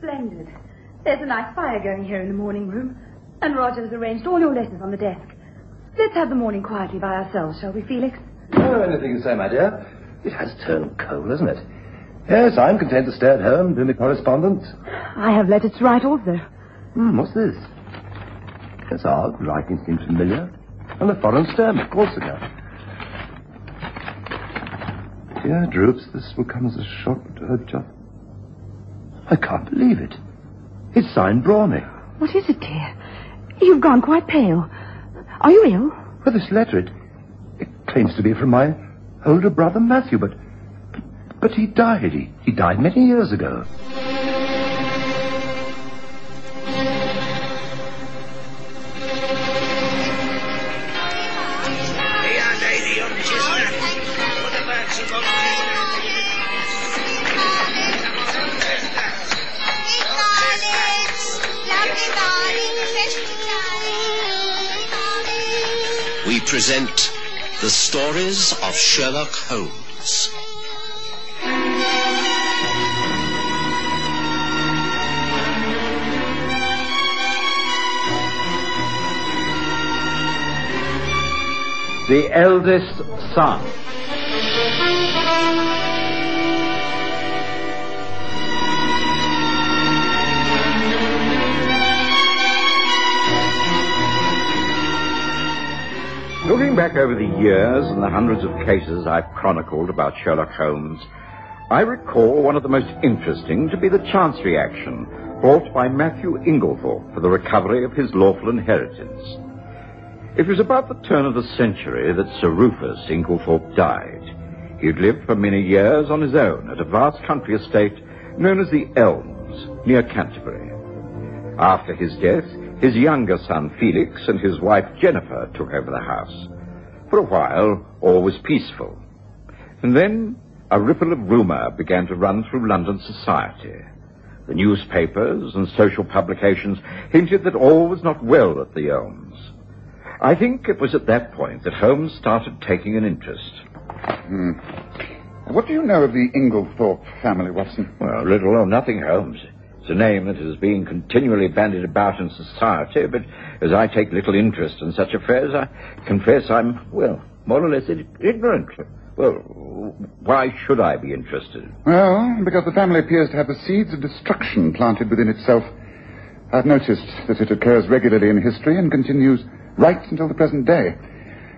Splendid. There's a nice fire going here in the morning room. And Roger's arranged all your letters on the desk. Let's have the morning quietly by ourselves, shall we, Felix? Oh, anything you say, my dear. It has turned cold, hasn't it? Yes, I'm content to stay at home doing the correspondence. I have letters to write also. Hmm, what's this? It's odd. Writing seems familiar. And a foreign stamp, of course it does. Dear Droops, this will come as a shock to her job. I can't believe it. It's signed Brawny. What is it, dear? You've gone quite pale. Are you ill? Well, this letter, it, it claims to be from my older brother Matthew, but but he died. He, he died many years ago. We present the stories of Sherlock Holmes. The eldest son. Looking back over the years and the hundreds of cases I've chronicled about Sherlock Holmes, I recall one of the most interesting to be the Chancery action brought by Matthew Inglethorpe for the recovery of his lawful inheritance. It was about the turn of the century that Sir Rufus Inglethorpe died. He had lived for many years on his own at a vast country estate known as the Elms, near Canterbury. After his death, his younger son Felix and his wife Jennifer took over the house. For a while, all was peaceful. And then a ripple of rumor began to run through London society. The newspapers and social publications hinted that all was not well at the Elms. I think it was at that point that Holmes started taking an interest. Hmm. What do you know of the Inglethorpe family, Watson? Well, little or nothing, Holmes. A name that is being continually bandied about in society, but as I take little interest in such affairs, I confess I'm, well, more or less ignorant. Well, why should I be interested? Well, because the family appears to have the seeds of destruction planted within itself. I've noticed that it occurs regularly in history and continues right until the present day.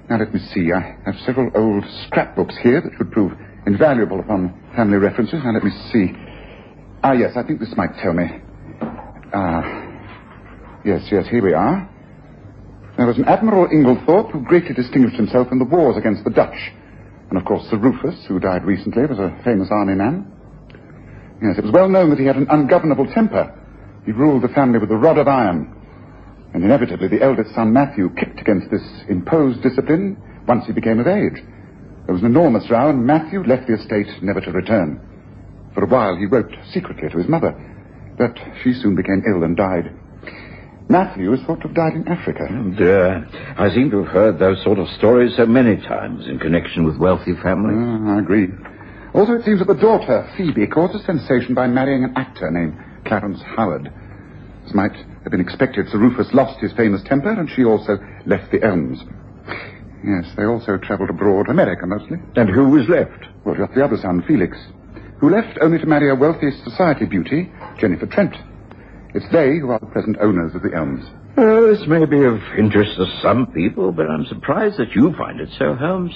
Now, let me see. I have several old scrapbooks here that would prove invaluable upon family references. Now, let me see. Ah, yes, I think this might tell me. Ah, yes, yes, here we are. There was an Admiral Inglethorpe who greatly distinguished himself in the wars against the Dutch. And, of course, Sir Rufus, who died recently, was a famous army man. Yes, it was well known that he had an ungovernable temper. He ruled the family with a rod of iron. And inevitably, the eldest son, Matthew, kicked against this imposed discipline once he became of age. There was an enormous row, and Matthew left the estate never to return. For a while, he wrote secretly to his mother, but she soon became ill and died. Matthew is thought to have died in Africa. And, uh, I seem to have heard those sort of stories so many times in connection with wealthy families. Ah, I agree. Also, it seems that the daughter, Phoebe, caused a sensation by marrying an actor named Clarence Howard. As might have been expected, Sir Rufus lost his famous temper, and she also left the Elms. Yes, they also travelled abroad, America mostly. And who was left? Well, just the other son, Felix, who left only to marry a wealthy society beauty, Jennifer Trent. It's they who are the present owners of the Elms. Well, this may be of interest to some people, but I'm surprised that you find it so, Holmes.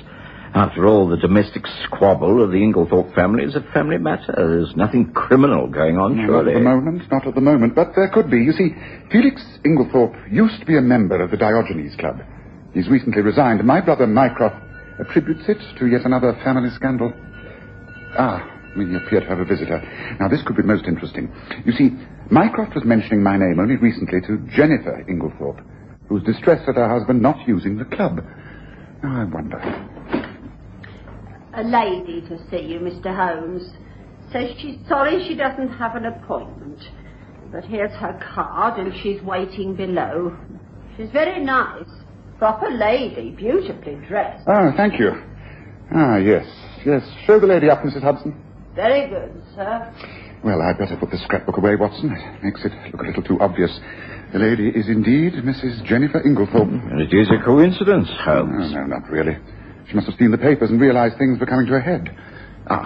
After all, the domestic squabble of the Inglethorpe family is a family matter. There's nothing criminal going on, surely. Not at the moment, not at the moment, but there could be. You see, Felix Inglethorpe used to be a member of the Diogenes Club. He's recently resigned, and my brother Mycroft attributes it to yet another family scandal. Ah, we appear to have a visitor. Now, this could be most interesting. You see, Mycroft was mentioning my name only recently to Jennifer Inglethorpe, who's distressed at her husband not using the club. Now, I wonder. A lady to see you, Mr. Holmes. Says she's sorry she doesn't have an appointment. But here's her card, and she's waiting below. She's very nice. Proper lady, beautifully dressed. Oh, thank you. Ah, yes, yes. Show the lady up, Mrs. Hudson. Very good, sir. Well, I'd better put the scrapbook away, Watson. It makes it look a little too obvious. The lady is indeed Mrs. Jennifer Inglethorpe. And it is a coincidence, No, Holmes. no, not really. She must have seen the papers and realized things were coming to a head. Ah,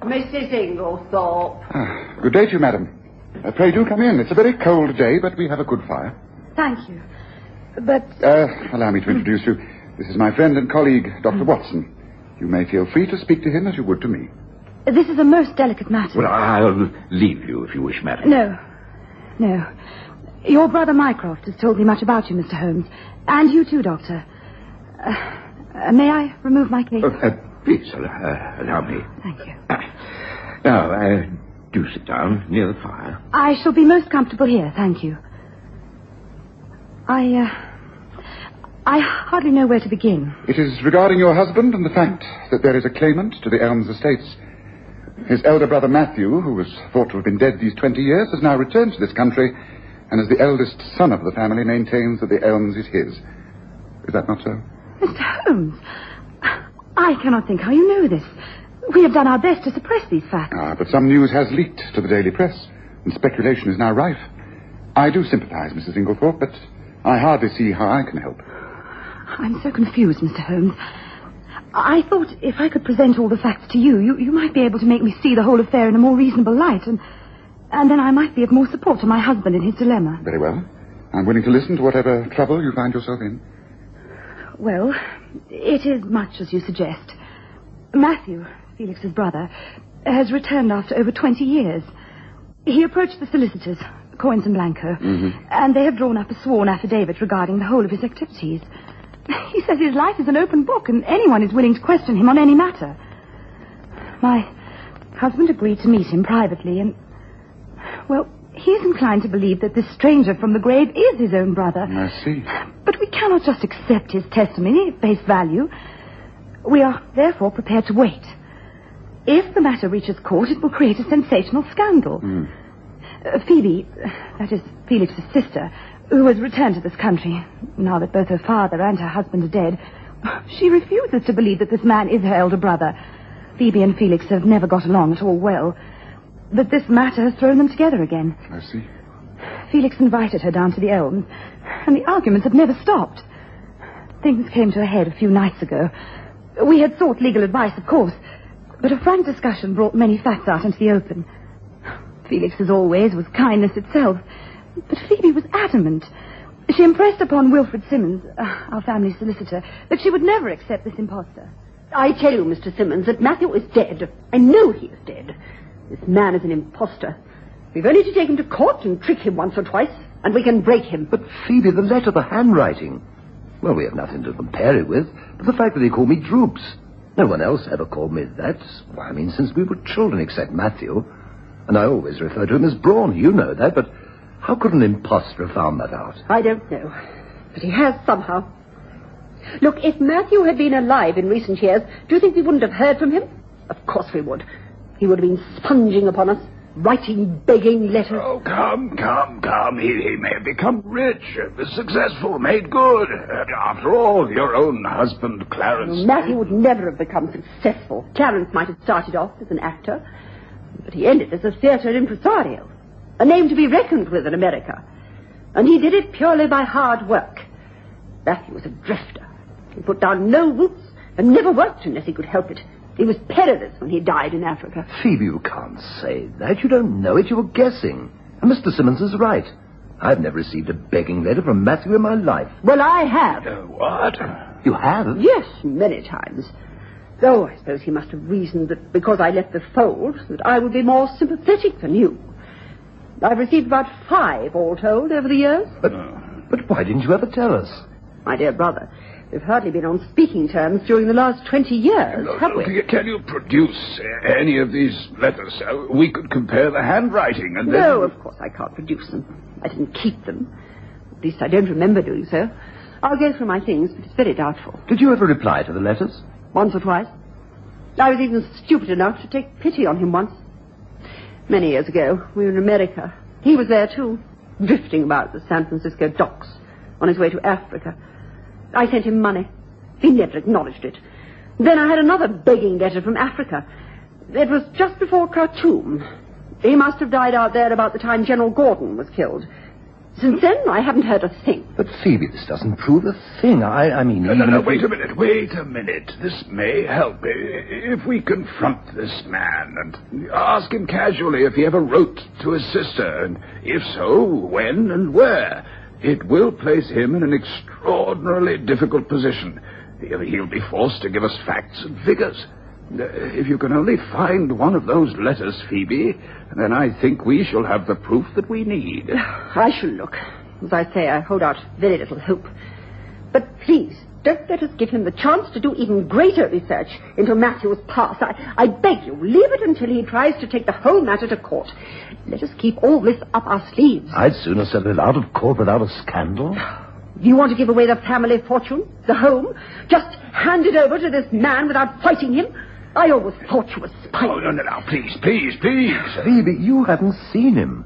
Mrs. Inglethorpe. ah. good day to you, madam. Uh, pray do come in. It's a very cold day, but we have a good fire. Thank you. But Uh, allow me to introduce you. This is my friend and colleague, Dr. Watson. You may feel free to speak to him as you would to me. This is a most delicate matter. Well, I'll leave you if you wish, madam. No. No. Your brother Mycroft has told me much about you, Mr. Holmes. And you too, Doctor. Uh, uh, may I remove my cape? Uh, uh, please, uh, uh, allow me. Thank you. Now, uh, do sit down near the fire. I shall be most comfortable here, thank you. I, uh, I hardly know where to begin. It is regarding your husband and the fact that there is a claimant to the Elms estates. His elder brother Matthew, who was thought to have been dead these 20 years, has now returned to this country, and as the eldest son of the family, maintains that the Elms is his. Is that not so? Mr. Holmes, I cannot think how you know this. We have done our best to suppress these facts. Ah, but some news has leaked to the daily press, and speculation is now rife. I do sympathize, Mrs. Inglethorpe, but I hardly see how I can help. I'm so confused, Mr. Holmes. I thought if I could present all the facts to you, you, you might be able to make me see the whole affair in a more reasonable light, and, and then I might be of more support to my husband in his dilemma. Very well. I'm willing to listen to whatever trouble you find yourself in. Well, it is much as you suggest. Matthew, Felix's brother, has returned after over 20 years. He approached the solicitors, Coins and Blanco, mm-hmm. and they have drawn up a sworn affidavit regarding the whole of his activities. He says his life is an open book and anyone is willing to question him on any matter. My husband agreed to meet him privately and, well, he is inclined to believe that this stranger from the grave is his own brother. I see. But we cannot just accept his testimony at face value. We are therefore prepared to wait. If the matter reaches court, it will create a sensational scandal. Uh, Phoebe, that is Felix's sister, who has returned to this country, now that both her father and her husband are dead, she refuses to believe that this man is her elder brother. Phoebe and Felix have never got along at all well. But this matter has thrown them together again. I see. Felix invited her down to the Elms, and the arguments have never stopped. Things came to a head a few nights ago. We had sought legal advice, of course, but a frank discussion brought many facts out into the open. Felix, as always, was kindness itself, but Phoebe was adamant. She impressed upon Wilfred Simmons, uh, our family solicitor, that she would never accept this impostor. I tell you, Mr. Simmons, that Matthew is dead. I know he is dead. This man is an impostor. We've only to take him to court and trick him once or twice, and we can break him. But Phoebe, the letter, the handwriting. Well, we have nothing to compare it with, but the fact that he called me Droops. No one else ever called me that. Well, I mean, since we were children, except Matthew. And I always refer to him as Braun. You know that, but how could an impostor have found that out? I don't know. But he has somehow. Look, if Matthew had been alive in recent years, do you think we wouldn't have heard from him? Of course we would. He would have been sponging upon us, writing begging letters. Oh, come, come, come. He, he may have become rich, successful, made good. After all, your own husband, Clarence. Matthew would never have become successful. Clarence might have started off as an actor, but he ended as a theatre impresario, a name to be reckoned with in America. And he did it purely by hard work. Matthew was a drifter. He put down no roots and never worked unless he could help it. He was penniless when he died in Africa. Phoebe, you can't say that. You don't know it. You were guessing. And Mr. Simmons is right. I've never received a begging letter from Matthew in my life. Well, I have. Uh, what? You have? Yes, many times. Though I suppose he must have reasoned that because I left the fold, that I would be more sympathetic than you. I've received about five, all told, over the years. But, but why didn't you ever tell us? My dear brother, we've hardly been on speaking terms during the last twenty years, No, have no, we? can you- produce any of these letters so we could compare the handwriting and then... No, of course I can't produce them. I didn't keep them. At least I don't remember doing so. I'll go through my things, but it's very doubtful. Did you ever reply to the letters? Once or twice. I was even stupid enough to take pity on him once. Many years ago, we were in America. He was there too, drifting about the San Francisco docks on his way to Africa. I sent him money. He never acknowledged it. Then I had another begging letter from Africa. It was just before Khartoum. He must have died out there about the time General Gordon was killed. Since then, I haven't heard a thing. But Phoebe, this doesn't prove a thing. I, I mean, No, no, no, wait we- a minute, wait a minute. This may help. If we confront this man and ask him casually if he ever wrote to his sister, and if so, when and where, it will place him in an extraordinarily difficult position. He'll he'll be forced to give us facts and figures. Uh, If you can only find one of those letters, Phoebe, then I think we shall have the proof that we need. I shall look. As I say, I hold out very little hope. But please, don't let us give him the chance to do even greater research into Matthew's past. I, I beg you, leave it until he tries to take the whole matter to court. Let us keep all this up our sleeves. I'd sooner settle it out of court without a scandal. Do you want to give away the family fortune, the home, just hand it over to this man without fighting him? I always thought you were Oh, spiteful. no, no, no, please, please, please. Phoebe, you haven't seen him.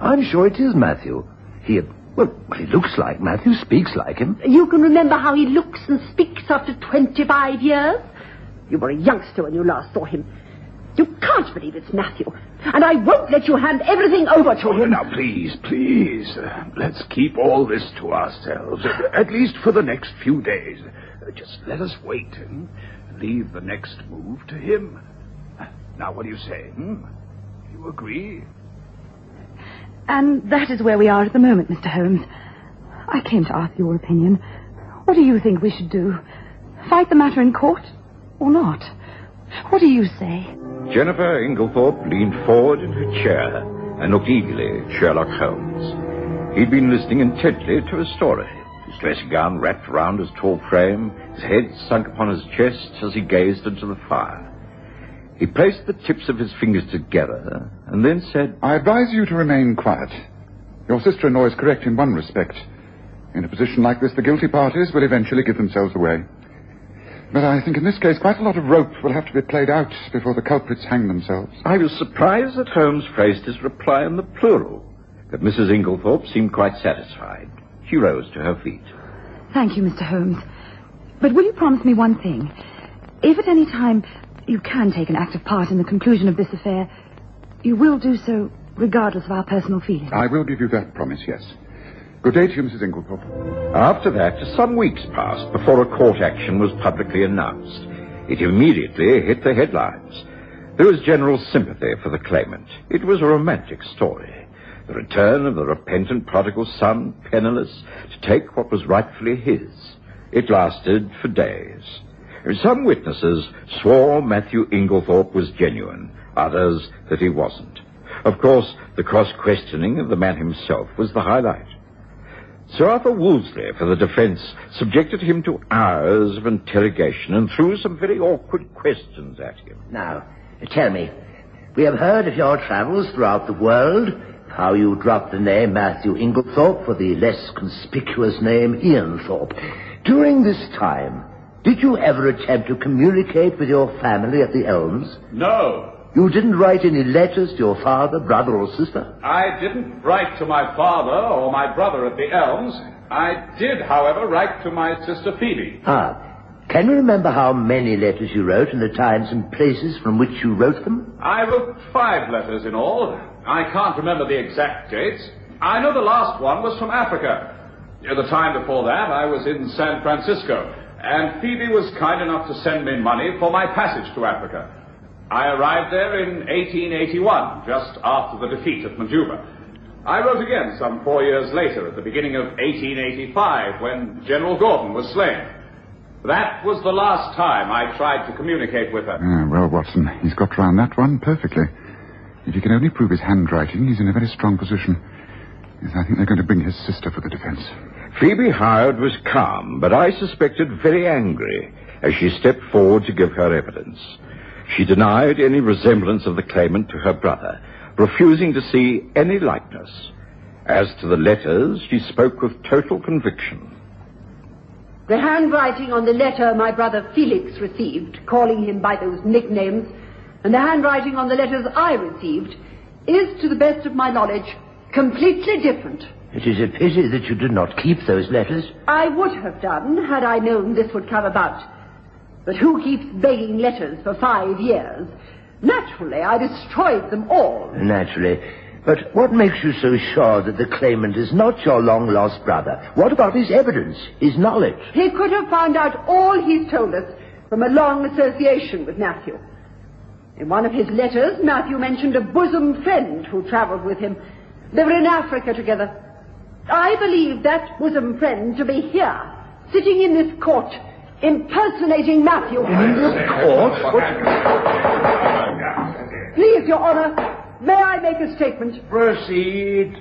I'm sure it is Matthew. He, well, he looks like Matthew, speaks like him. You can remember how he looks and speaks after 25 years? You were a youngster when you last saw him. You can't believe it's Matthew. And I won't let you hand everything over to Oh, him. now, please, please, uh, let's keep all this to ourselves, uh, at least for the next few days. Uh, just let us wait and leave the next move to him. Now, what do you say? Hmm? You agree? And that is where we are at the moment, Mr. Holmes. I came to ask your opinion. What do you think we should do? Fight the matter in court or not? What do you say? Jennifer Inglethorpe leaned forward in her chair and looked eagerly at Sherlock Holmes. He'd been listening intently to his story, dressing gown wrapped round his tall frame, his head sunk upon his chest as he gazed into the fire. He placed the tips of his fingers together and then said, I advise you to remain quiet. Your sister-in-law is correct in one respect. In a position like this, the guilty parties will eventually give themselves away. But I think in this case quite a lot of rope will have to be played out before the culprits hang themselves. I was surprised that Holmes phrased his reply in the plural, but Mrs. Inglethorpe seemed quite satisfied. She rose to her feet. Thank you, Mr. Holmes. But will you promise me one thing? If at any time you can take an active part in the conclusion of this affair, you will do so regardless of our personal feelings. I will give you that promise, yes. Good day to you, Mrs. Inglethorpe. After that, some weeks passed before a court action was publicly announced. It immediately hit the headlines. There was general sympathy for the claimant. It was a romantic story. The return of the repentant prodigal son, penniless, to take what was rightfully his. It lasted for days. Some witnesses swore Matthew Inglethorpe was genuine, others that he wasn't. Of course, the cross-questioning of the man himself was the highlight. Sir Arthur Wolseley, for the defense, subjected him to hours of interrogation and threw some very awkward questions at him. Now, tell me, we have heard of your travels throughout the world, how you dropped the name Matthew Inglethorpe for the less conspicuous name Ian Thorpe. During this time, did you ever attempt to communicate with your family at the Elms? No, You didn't write any letters to your father, brother, or sister? I didn't write to my father or my brother at the Elms. I did, however, write to my sister Phoebe. Ah, can you remember how many letters you wrote and the times and places from which you wrote them? I wrote five letters in all. I can't remember the exact dates. I know the last one was from Africa. The time before that, I was in San Francisco, and Phoebe was kind enough to send me money for my passage to Africa. I arrived there in 1881, just after the defeat at Majuba. I wrote again some four years later, at the beginning of 1885, when General Gordon was slain. That was the last time I tried to communicate with her. Well, Watson, he's got round that one perfectly. If he can only prove his handwriting, he's in a very strong position. Yes, I think they're going to bring his sister for the defense. Phoebe Howard was calm, but I suspected very angry as she stepped forward to give her evidence. She denied any resemblance of the claimant to her brother, refusing to see any likeness. As to the letters, she spoke with total conviction. The handwriting on the letter my brother Felix received, calling him by those nicknames, and the handwriting on the letters I received, is, to the best of my knowledge, completely different. It is a pity that you did not keep those letters. I would have done had I known this would come about. But who keeps begging letters for five years? Naturally, I destroyed them all. Naturally. But what makes you so sure that the claimant is not your long-lost brother? What about his evidence, his knowledge? He could have found out all he's told us from a long association with Matthew. In one of his letters, Matthew mentioned a bosom friend who travelled with him. They were in Africa together. I believe that bosom friend to be here, sitting in this court, impersonating Matthew. In this court? Please, Your Honor, may I make a statement? Proceed.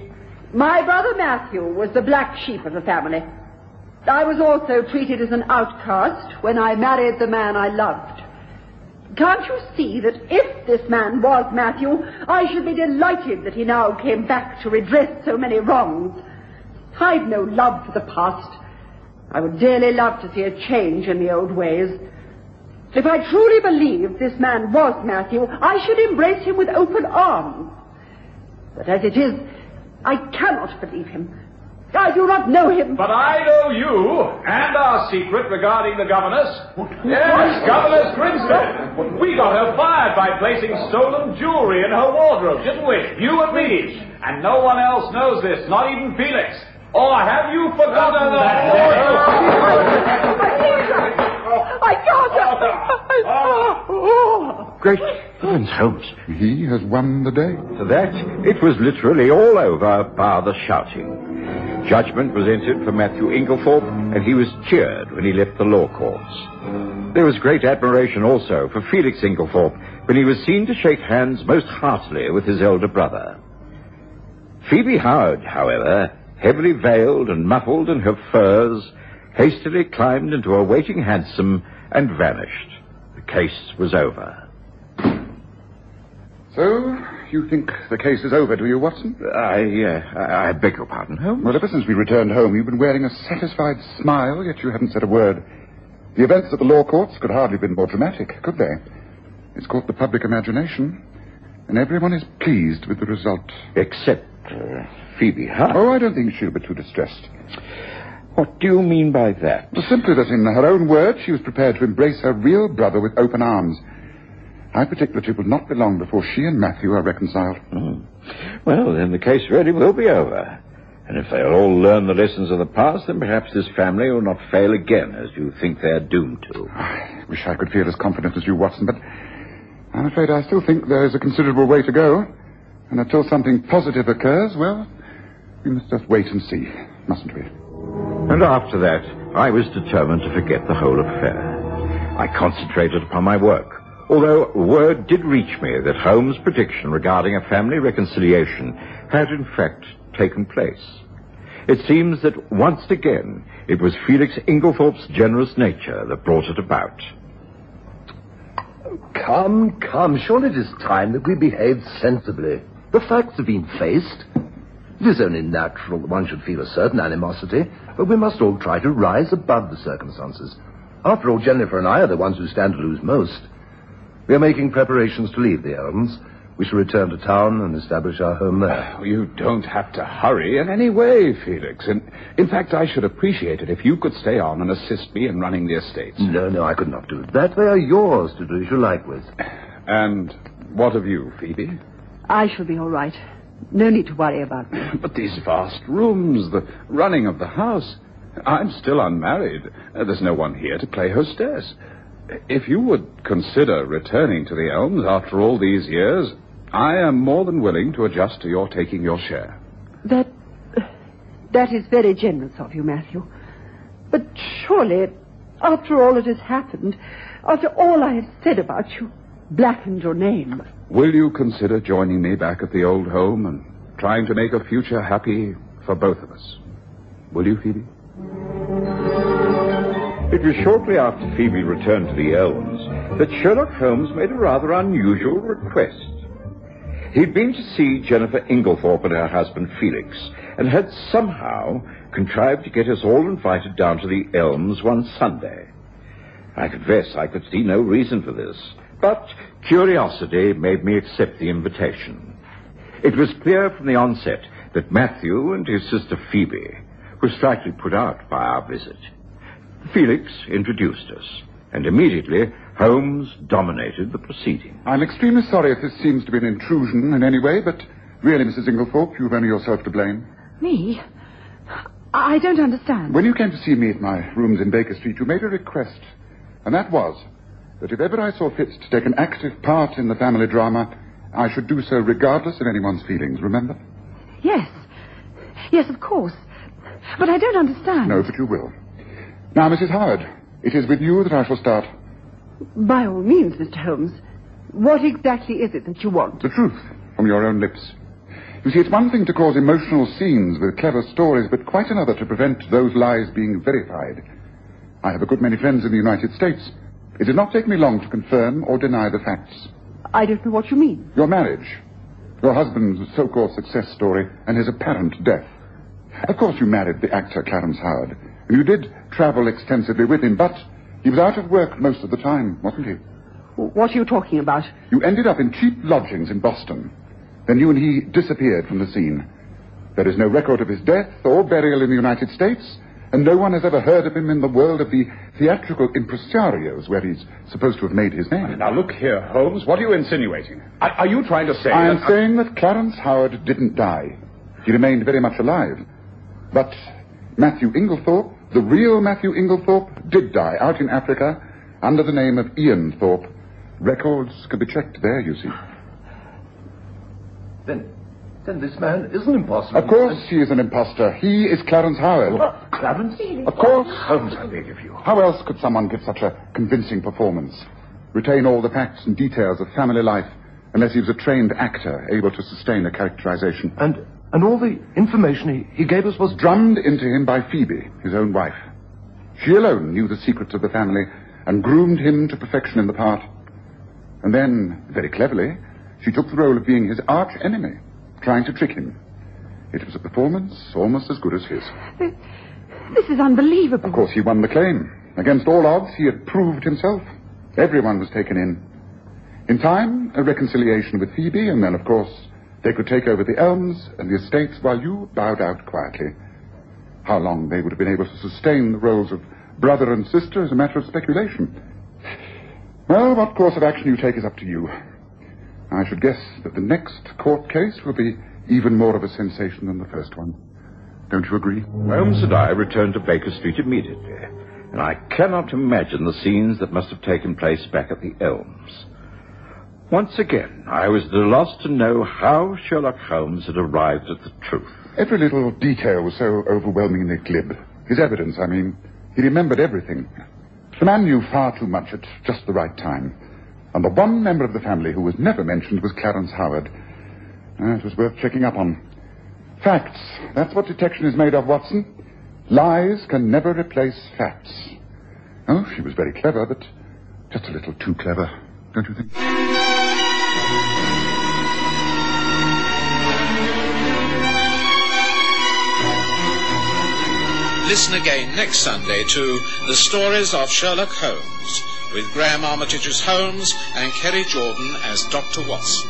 My brother Matthew was the black sheep of the family. I was also treated as an outcast when I married the man I loved. Can't you see that if this man was Matthew, I should be delighted that he now came back to redress so many wrongs? I've no love for the past. I would dearly love to see a change in the old ways. If I truly believed this man was Matthew, I should embrace him with open arms. But as it is, I cannot believe him. I do not know him. But I know you and our secret regarding the governess. Yes, Governess Grimsby. We got her fired by placing stolen jewelry in her wardrobe, didn't we? You and me. And no one else knows this, not even Felix. Or have you forgotten oh, that? Oh, oh, I can't. Great heavens, Holmes. He has won the day. For that, it was literally all over, bar the shouting. Judgment was entered for Matthew Inglethorpe, and he was cheered when he left the law courts. There was great admiration also for Felix Inglethorpe when he was seen to shake hands most heartily with his elder brother. Phoebe Howard, however, heavily veiled and muffled in her furs, hastily climbed into a waiting hansom and vanished. The case was over. So, you think the case is over, do you, Watson? I, uh, I I beg your pardon, Holmes? Well, ever since we returned home, you've been wearing a satisfied smile, yet you haven't said a word. The events at the law courts could hardly have been more dramatic, could they? It's caught the public imagination, and everyone is pleased with the result. Except uh, Phoebe Howard. Oh, I don't think she'll be too distressed. What do you mean by that? Well, simply that in her own words, she was prepared to embrace her real brother with open arms. I predict that it will not be long before she and Matthew are reconciled. Hmm. Well, then the case really will be over. And if they'll all learn the lessons of the past, then perhaps this family will not fail again, as you think they're doomed to. I wish I could feel as confident as you, Watson, but I'm afraid I still think there is a considerable way to go. And until something positive occurs, well, we must just wait and see, mustn't we? And after that, I was determined to forget the whole affair. I concentrated upon my work, although word did reach me that Holmes' prediction regarding a family reconciliation had in fact taken place. It seems that once again it was Felix Inglethorpe's generous nature that brought it about. Come, come. Surely it is time that we behaved sensibly. The facts have been faced. It is only natural that one should feel a certain animosity, but we must all try to rise above the circumstances. After all, Jennifer and I are the ones who stand to lose most. We are making preparations to leave the Elms. We shall return to town and establish our home there. Ah, you don't have to hurry in any way, Felix. And in fact, I should appreciate it if you could stay on and assist me in running the estates. No, no, I could not do it. that. They are yours to do as you like with. And what of you, Phoebe? I shall be all right. No need to worry about me. But these vast rooms, the running of the house. I'm still unmarried. There's no one here to play hostess. If you would consider returning to the Elms after all these years, I am more than willing to adjust to your taking your share. That. That is very generous of you, Matthew. But surely, after all that has happened, after all I have said about you, blackened your name. Will you consider joining me back at the old home and trying to make a future happy for both of us? Will you, Phoebe? It was shortly after Phoebe returned to the Elms that Sherlock Holmes made a rather unusual request. He'd been to see Jennifer Inglethorpe and her husband Felix, and had somehow contrived to get us all invited down to the Elms one Sunday. I confess I could see no reason for this, but curiosity made me accept the invitation. It was clear from the onset that Matthew and his sister Phoebe were slightly put out by our visit. Felix introduced us, And immediately, Holmes dominated the proceeding. I'm extremely sorry if this seems to be an intrusion in any way, but really, Mrs. Inglethorpe, you've only yourself to blame. Me? I don't understand. When you came to see me at my rooms in Baker Street, you made a request, and that was that if ever I saw fit to take an active part in the family drama, I should do so regardless of anyone's feelings, remember? Yes. Yes, of course. But I don't understand. No, but you will. Now, Mrs. Howard, it is with you that I shall start. By all means, Mr. Holmes. What exactly is it that you want? The truth, from your own lips. You see, it's one thing to cause emotional scenes with clever stories, but quite another to prevent those lies being verified. I have a good many friends in the United States. It did not take me long to confirm or deny the facts. I don't know what you mean. Your marriage, your husband's so-called success story, and his apparent death. Of course, you married the actor Clarence Howard, you did travel extensively with him, but he was out of work most of the time, wasn't he? What are you talking about? You ended up in cheap lodgings in Boston. Then you and he disappeared from the scene. There is no record of his death or burial in the United States, and no one has ever heard of him in the world of the theatrical impresarios where he's supposed to have made his name. Now, look here, Holmes. What are you insinuating? Are, are you trying to say I am that... Uh, saying that Clarence Howard didn't die. He remained very much alive. But Matthew Inglethorpe, the real Matthew Inglethorpe, did die out in Africa under the name of Ian Thorpe. Records could be checked there, you see. Then, then this man is an imposter. Of course he is an impostor. He is Clarence Howard. Clarence? Of course. Holmes, I beg of you. How else could someone give such a convincing performance? Retain all the facts and details of family life unless he was a trained actor able to sustain a characterization. And and all the information he, he gave us was Drummed into him by Phoebe, his own wife. She alone knew the secrets of the family and groomed him to perfection in the part. And then, very cleverly, she took the role of being his arch enemy, trying to trick him. It was a performance almost as good as his. This, this is unbelievable. Of course, he won the claim. Against all odds, he had proved himself. Everyone was taken in. In time, a reconciliation with Phoebe, and then, of course, they could take over the elms and the estates while you bowed out quietly. How long they would have been able to sustain the roles of brother and sister is a matter of speculation. Well, what course of action you take is up to you. I should guess that the next court case will be even more of a sensation than the first one. Don't you agree? Holmes and I returned to Baker Street immediately, and I cannot imagine the scenes that must have taken place back at the Elms. Once again, I was at a loss to know how Sherlock Holmes had arrived at the truth. Every little detail was so overwhelmingly glib. His evidence, I mean. He remembered everything. The man knew far too much at just the right time. And the one member of the family who was never mentioned was Clarence Howard. Uh, it was worth checking up on. Facts. That's what detection is made of, Watson. Lies can never replace facts. Oh, she was very clever, but just a little too clever, don't you think? Listen again next Sunday to The Stories of Sherlock Holmes with Graham Armitage as Holmes and Kerry Jordan as Dr. Watson.